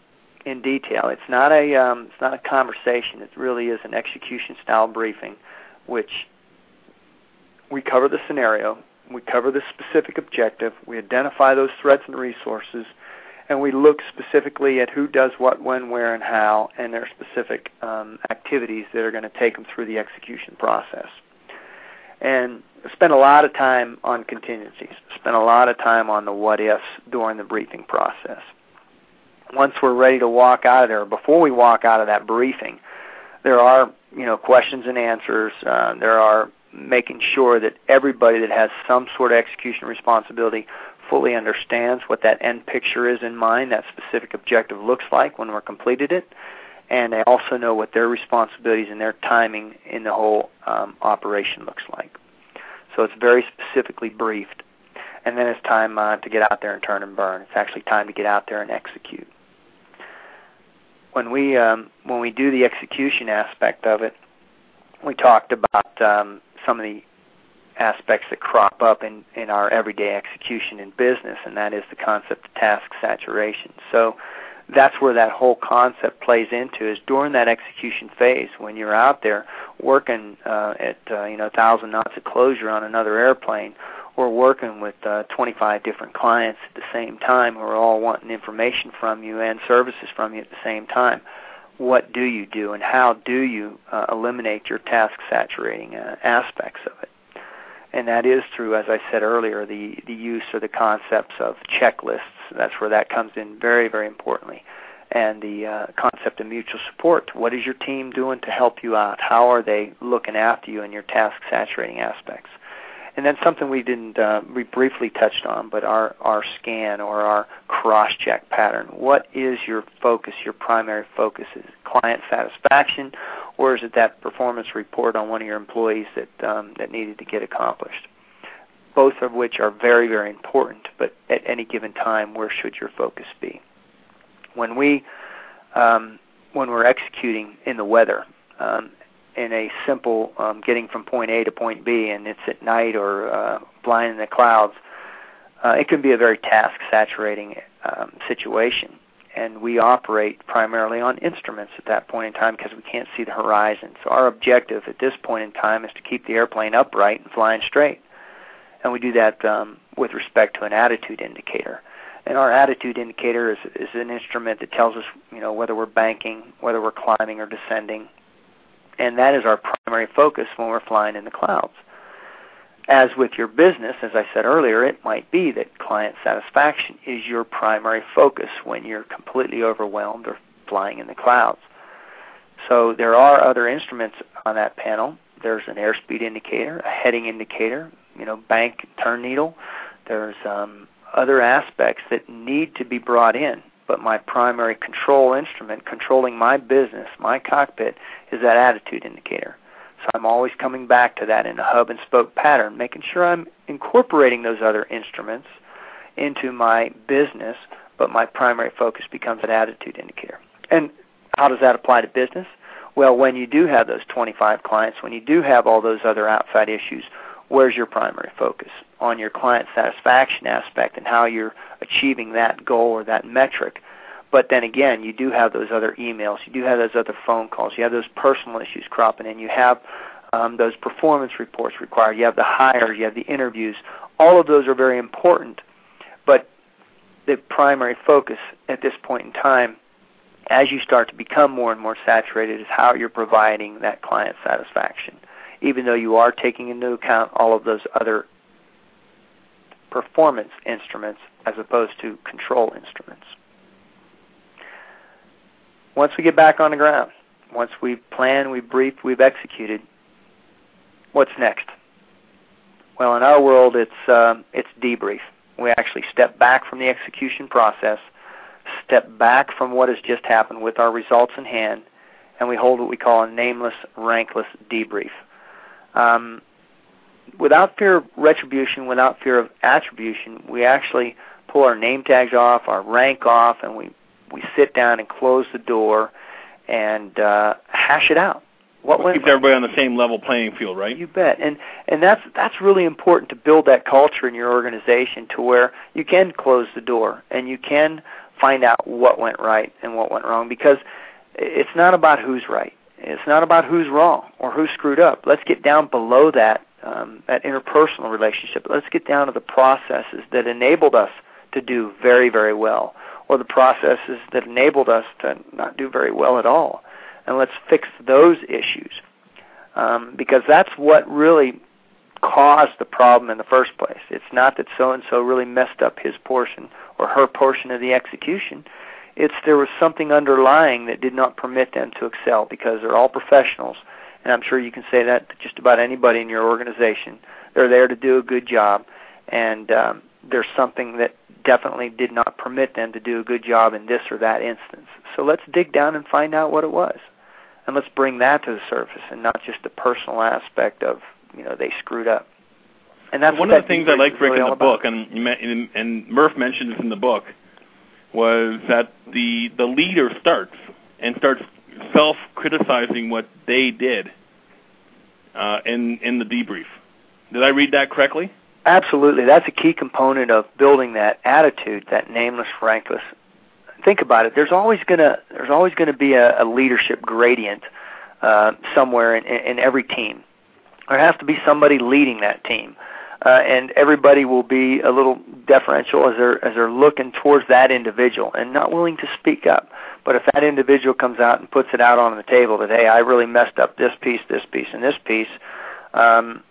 in detail. It's not a um, it's not a conversation. It really is an execution style briefing, which we cover the scenario, we cover the specific objective, we identify those threats and resources, and we look specifically at who does what, when, where, and how, and their specific um, activities that are going to take them through the execution process. and spend a lot of time on contingencies, spend a lot of time on the what ifs during the briefing process. Once we're ready to walk out of there, before we walk out of that briefing, there are you know questions and answers. Uh, there are making sure that everybody that has some sort of execution responsibility fully understands what that end picture is in mind, that specific objective looks like when we're completed it, and they also know what their responsibilities and their timing in the whole um, operation looks like. So it's very specifically briefed. And then it's time uh, to get out there and turn and burn. It's actually time to get out there and execute. When we um, when we do the execution aspect of it, we talked about um, some of the aspects that crop up in, in our everyday execution in business, and that is the concept of task saturation. So that's where that whole concept plays into is during that execution phase when you're out there working uh, at uh, you know 1,000 knots of closure on another airplane or working with uh, 25 different clients at the same time who are all wanting information from you and services from you at the same time. What do you do and how do you uh, eliminate your task saturating uh, aspects of it? And that is through, as I said earlier, the, the use of the concepts of checklists. That's where that comes in very, very importantly. And the uh, concept of mutual support. What is your team doing to help you out? How are they looking after you in your task saturating aspects? And then something we didn't uh, we briefly touched on, but our our scan or our cross check pattern. What is your focus? Your primary focus is client satisfaction, or is it that performance report on one of your employees that um, that needed to get accomplished? Both of which are very very important. But at any given time, where should your focus be? When we um, when we're executing in the weather, um, in a simple um, getting from point A to point B, and it's at night or uh, flying in the clouds, uh, it can be a very task saturating um, situation. And we operate primarily on instruments at that point in time because we can't see the horizon. So our objective at this point in time is to keep the airplane upright and flying straight. And we do that um, with respect to an attitude indicator. And our attitude indicator is, is an instrument that tells us, you know, whether we're banking, whether we're climbing or descending, and that is our primary focus when we're flying in the clouds. As with your business, as I said earlier, it might be that client satisfaction is your primary focus when you're completely overwhelmed or flying in the clouds. So there are other instruments on that panel. There's an airspeed indicator, a heading indicator, you know, bank turn needle. There's um, other aspects that need to be brought in but my primary control instrument controlling my business, my cockpit, is that attitude indicator. So I'm always coming back to that in a hub and spoke pattern, making sure I'm incorporating those other instruments into my business, but my primary focus becomes an attitude indicator. And how does that apply to business? Well, when you do have those 25 clients, when you do have all those other outside issues, where's your primary focus? On your client satisfaction aspect and how you're achieving that goal or that metric. But then again, you do have those other emails, you do have those other phone calls, you have those personal issues cropping in, you have um, those performance reports required, you have the hires, you have the interviews. All of those are very important, but the primary focus at this point in time, as you start to become more and more saturated, is how you're providing that client satisfaction even though you are taking into account all of those other performance instruments as opposed to control instruments. Once we get back on the ground, once we've planned, we've briefed, we've executed, what's next? Well, in our world, it's uh, it's debrief. We actually step back from the execution process, step back from what has just happened with our results in hand, and we hold what we call a nameless, rankless debrief um, without fear of retribution, without fear of attribution, we actually pull our name tags off, our rank off, and we we sit down and close the door and uh, hash it out. What well, keeps everybody on the same level playing field, right? You bet. And and that's that's really important to build that culture in your organization to where you can close the door and you can find out what went right and what went wrong because it's not about who's right. It's not about who's wrong or who screwed up. Let's get down below that um, that interpersonal relationship. Let's get down to the processes that enabled us to do very very well, or the processes that enabled us to not do very well at all, and let's fix those issues um, because that's what really caused the problem in the first place. It's not that so and so really messed up his portion or her portion of the execution. It's there was something underlying that did not permit them to excel because they're all professionals, and I'm sure you can say that to just about anybody in your organization. They're there to do a good job, and um, there's something that definitely did not permit them to do a good job in this or that instance. So let's dig down and find out what it was. And let's bring that to the surface and not just the personal aspect of, you know, they screwed up. And that's one of the things I like Rick in the book, and and Murph mentions in the book, was that the the leader starts and starts self criticizing what they did uh, in in the debrief. Did I read that correctly? Absolutely, that's a key component of building that attitude, that nameless, rankless. Think about it. There's always gonna there's always gonna be a, a leadership gradient uh, somewhere in, in every team. There has to be somebody leading that team, uh, and everybody will be a little deferential as they're as they're looking towards that individual and not willing to speak up. But if that individual comes out and puts it out on the table that hey, I really messed up this piece, this piece, and this piece, um,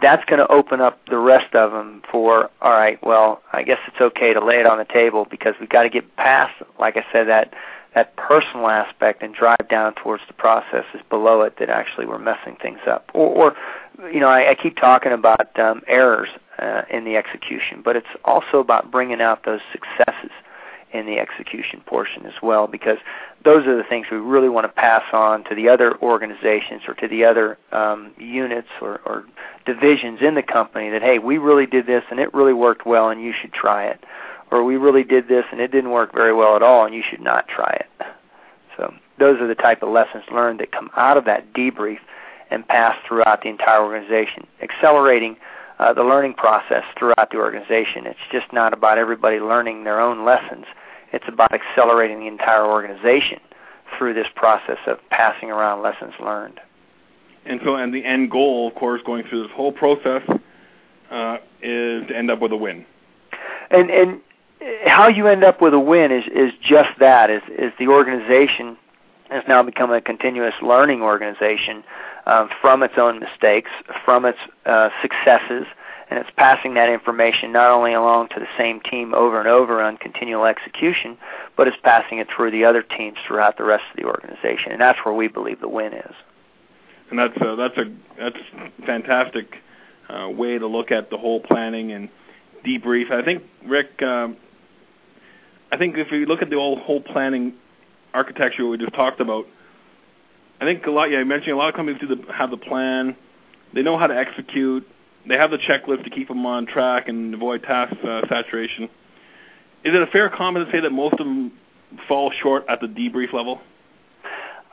that's going to open up the rest of them for all right well i guess it's okay to lay it on the table because we've got to get past like i said that that personal aspect and drive down towards the processes below it that actually were messing things up. Or, or you know i, I keep talking about um, errors uh, in the execution but it's also about bringing out those successes in the execution portion as well because those are the things we really want to pass on to the other organizations or to the other um, units or, or divisions in the company that hey we really did this and it really worked well and you should try it. Or we really did this and it didn't work very well at all and you should not try it. So those are the type of lessons learned that come out of that debrief and pass throughout the entire organization accelerating uh, the learning process throughout the organization. It's just not about everybody learning their own lessons it's about accelerating the entire organization through this process of passing around lessons learned and so, and the end goal, of course, going through this whole process, uh, is to end up with a win. And and how you end up with a win is is just that. Is is the organization has now become a continuous learning organization um, from its own mistakes, from its uh, successes, and it's passing that information not only along to the same team over and over on continual execution, but it's passing it through the other teams throughout the rest of the organization. And that's where we believe the win is and that's a, that's a that's fantastic uh, way to look at the whole planning and debrief. I think Rick, um, I think if you look at the whole whole planning architecture we just talked about, I think a lot. Yeah, you mentioned a lot of companies do the, have the plan. They know how to execute. They have the checklist to keep them on track and avoid task uh, saturation. Is it a fair comment to say that most of them fall short at the debrief level?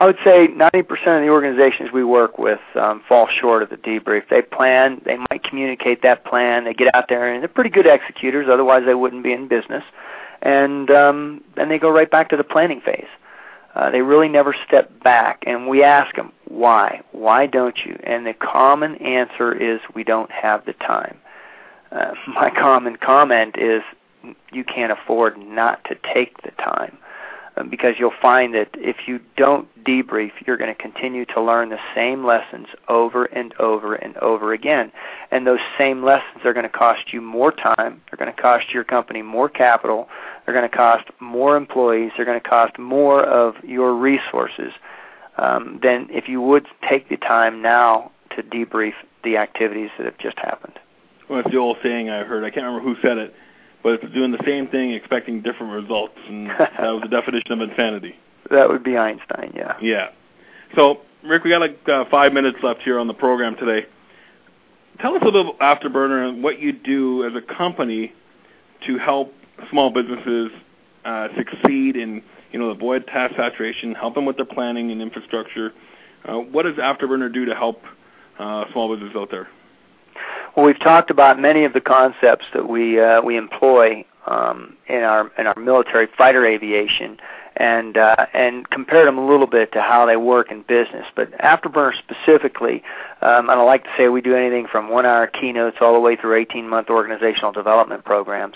I would say 90% of the organizations we work with um, fall short of the debrief. They plan, they might communicate that plan, they get out there, and they're pretty good executors. Otherwise, they wouldn't be in business. And um, then they go right back to the planning phase. Uh, they really never step back, and we ask them why. Why don't you? And the common answer is we don't have the time. Uh, my common comment is you can't afford not to take the time. Um, because you'll find that if you don't debrief, you're going to continue to learn the same lessons over and over and over again. And those same lessons are going to cost you more time, they're going to cost your company more capital, they're going to cost more employees, they're going to cost more of your resources um, than if you would take the time now to debrief the activities that have just happened. Well, that's the old saying I heard. I can't remember who said it but it's doing the same thing, expecting different results, and that was the definition of insanity. That would be Einstein, yeah. Yeah. So, Rick, we got like uh, five minutes left here on the program today. Tell us a little about Afterburner and what you do as a company to help small businesses uh, succeed in, you know, avoid task saturation, help them with their planning and infrastructure. Uh, what does Afterburner do to help uh, small businesses out there? Well, we've talked about many of the concepts that we uh, we employ um, in our in our military fighter aviation, and uh, and compared them a little bit to how they work in business. But Afterburner specifically, um, and I like to say we do anything from one-hour keynotes all the way through 18-month organizational development programs.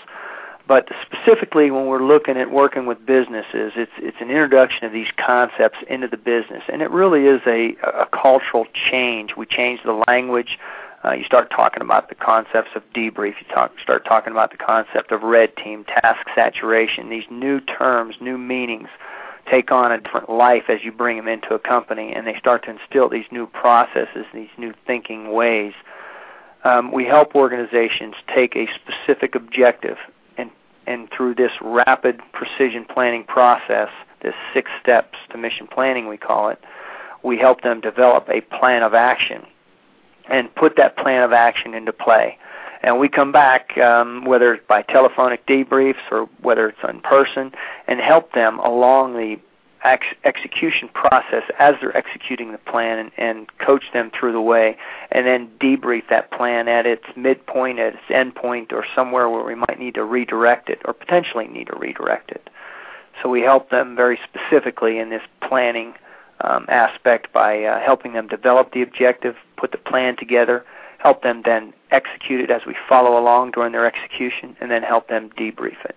But specifically, when we're looking at working with businesses, it's it's an introduction of these concepts into the business, and it really is a, a cultural change. We change the language Uh, you start talking about the concepts of debrief. You talk, start talking about the concept of red team, task saturation. These new terms, new meanings take on a different life as you bring them into a company, and they start to instill these new processes, these new thinking ways. Um, we help organizations take a specific objective, and and through this rapid precision planning process, this six steps to mission planning we call it, we help them develop a plan of action and put that plan of action into play. And we come back, um, whether it's by telephonic debriefs or whether it's in person, and help them along the ex- execution process as they're executing the plan and, and coach them through the way, and then debrief that plan at its midpoint, at its endpoint, or somewhere where we might need to redirect it or potentially need to redirect it. So we help them very specifically in this planning um, aspect by uh, helping them develop the objective, put the plan together, help them then execute it as we follow along during their execution, and then help them debrief it.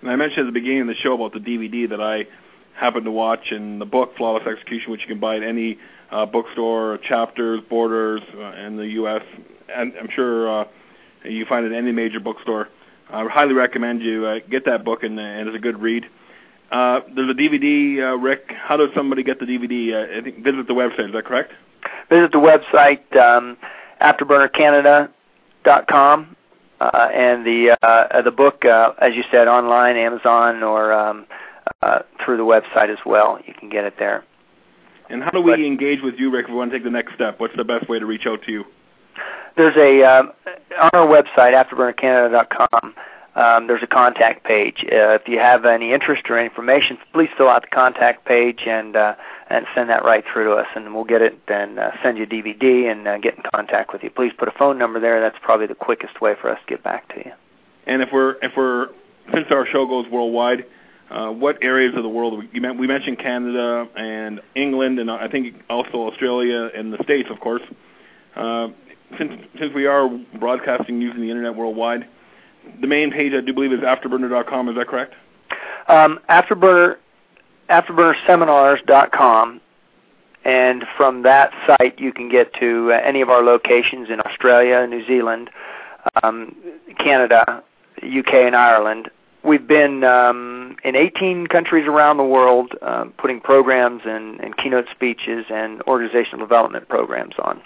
And I mentioned at the beginning of the show about the DVD that I happened to watch and the book Flawless Execution, which you can buy at any uh, bookstore, Chapters, Borders uh, in the U.S. And I'm sure uh, you find it at any major bookstore. I highly recommend you uh, get that book, and, and it's a good read. There's a DVD, uh, Rick. How does somebody get the DVD? Uh, I think visit the website. Is that correct? Visit the website um, afterburnercanada.com, uh, and the uh, the book, uh, as you said, online, Amazon, or um, uh, through the website as well. You can get it there. And how do we but, engage with you, Rick? If we want to take the next step, what's the best way to reach out to you? There's a um, on our website, afterburnercanada.com um, there's a contact page. Uh, if you have any interest or information, please fill out the contact page and uh, and send that right through to us, and we'll get it and uh, send you a DVD and uh, get in contact with you. Please put a phone number there. That's probably the quickest way for us to get back to you. And if we're if we're since our show goes worldwide, uh, what areas of the world we, we mentioned Canada and England, and I think also Australia and the States, of course. Uh, since since we are broadcasting using the internet worldwide the main page I do believe is afterburner.com. Is that correct? Um, afterburner, afterburnerseminars.com, and from that site you can get to uh, any of our locations in Australia, New Zealand, um, Canada, UK, and Ireland. We've been um, in 18 countries around the world, uh, putting programs and, and keynote speeches and organizational development programs on.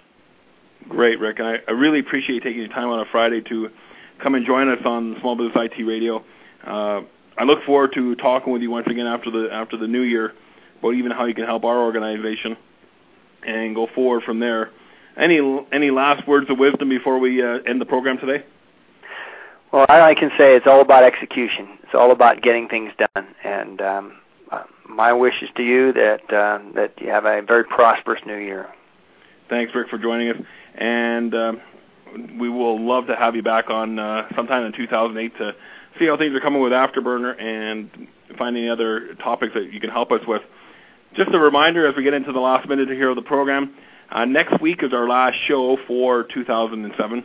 Great, Rick. I, I really appreciate you taking your time on a Friday to come and join us on Small Business IT Radio. Uh, I look forward to talking with you once again after the after the new year about even how you can help our organization and go forward from there. Any any last words of wisdom before we uh, end the program today? Well, all I can say it's all about execution. It's all about getting things done. And um, uh, my wish is to you that uh, that you have a very prosperous new year. Thanks, Rick, for joining us. And um, we will love to have you back on uh, sometime in 2008 to see how things are coming with Afterburner and find any other topics that you can help us with. Just a reminder as we get into the last minute here of the program, uh, next week is our last show for 2007,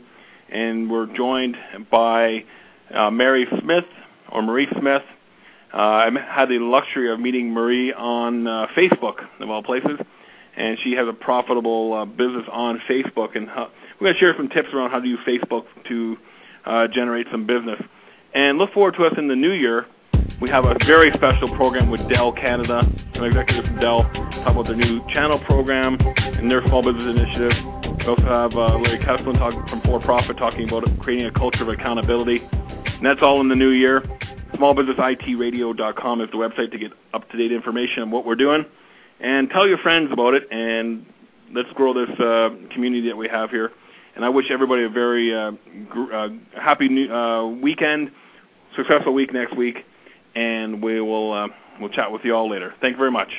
and we're joined by uh, Mary Smith or Marie Smith. Uh, I had the luxury of meeting Marie on uh, Facebook, of all places, and she has a profitable uh, business on Facebook and we're going to share some tips around how to use Facebook to uh, generate some business. And look forward to us in the new year. We have a very special program with Dell Canada, some executives from Dell, talk about their new channel program and their small business initiative. We also have uh, Larry Kesslin talk, from For Profit talking about creating a culture of accountability. And that's all in the new year. SmallBusinessITRadio.com is the website to get up-to-date information on what we're doing. And tell your friends about it, and let's grow this uh, community that we have here. And I wish everybody a very uh, gr- uh, happy new, uh, weekend, successful week next week, and we will uh, we'll chat with you all later. Thank you very much.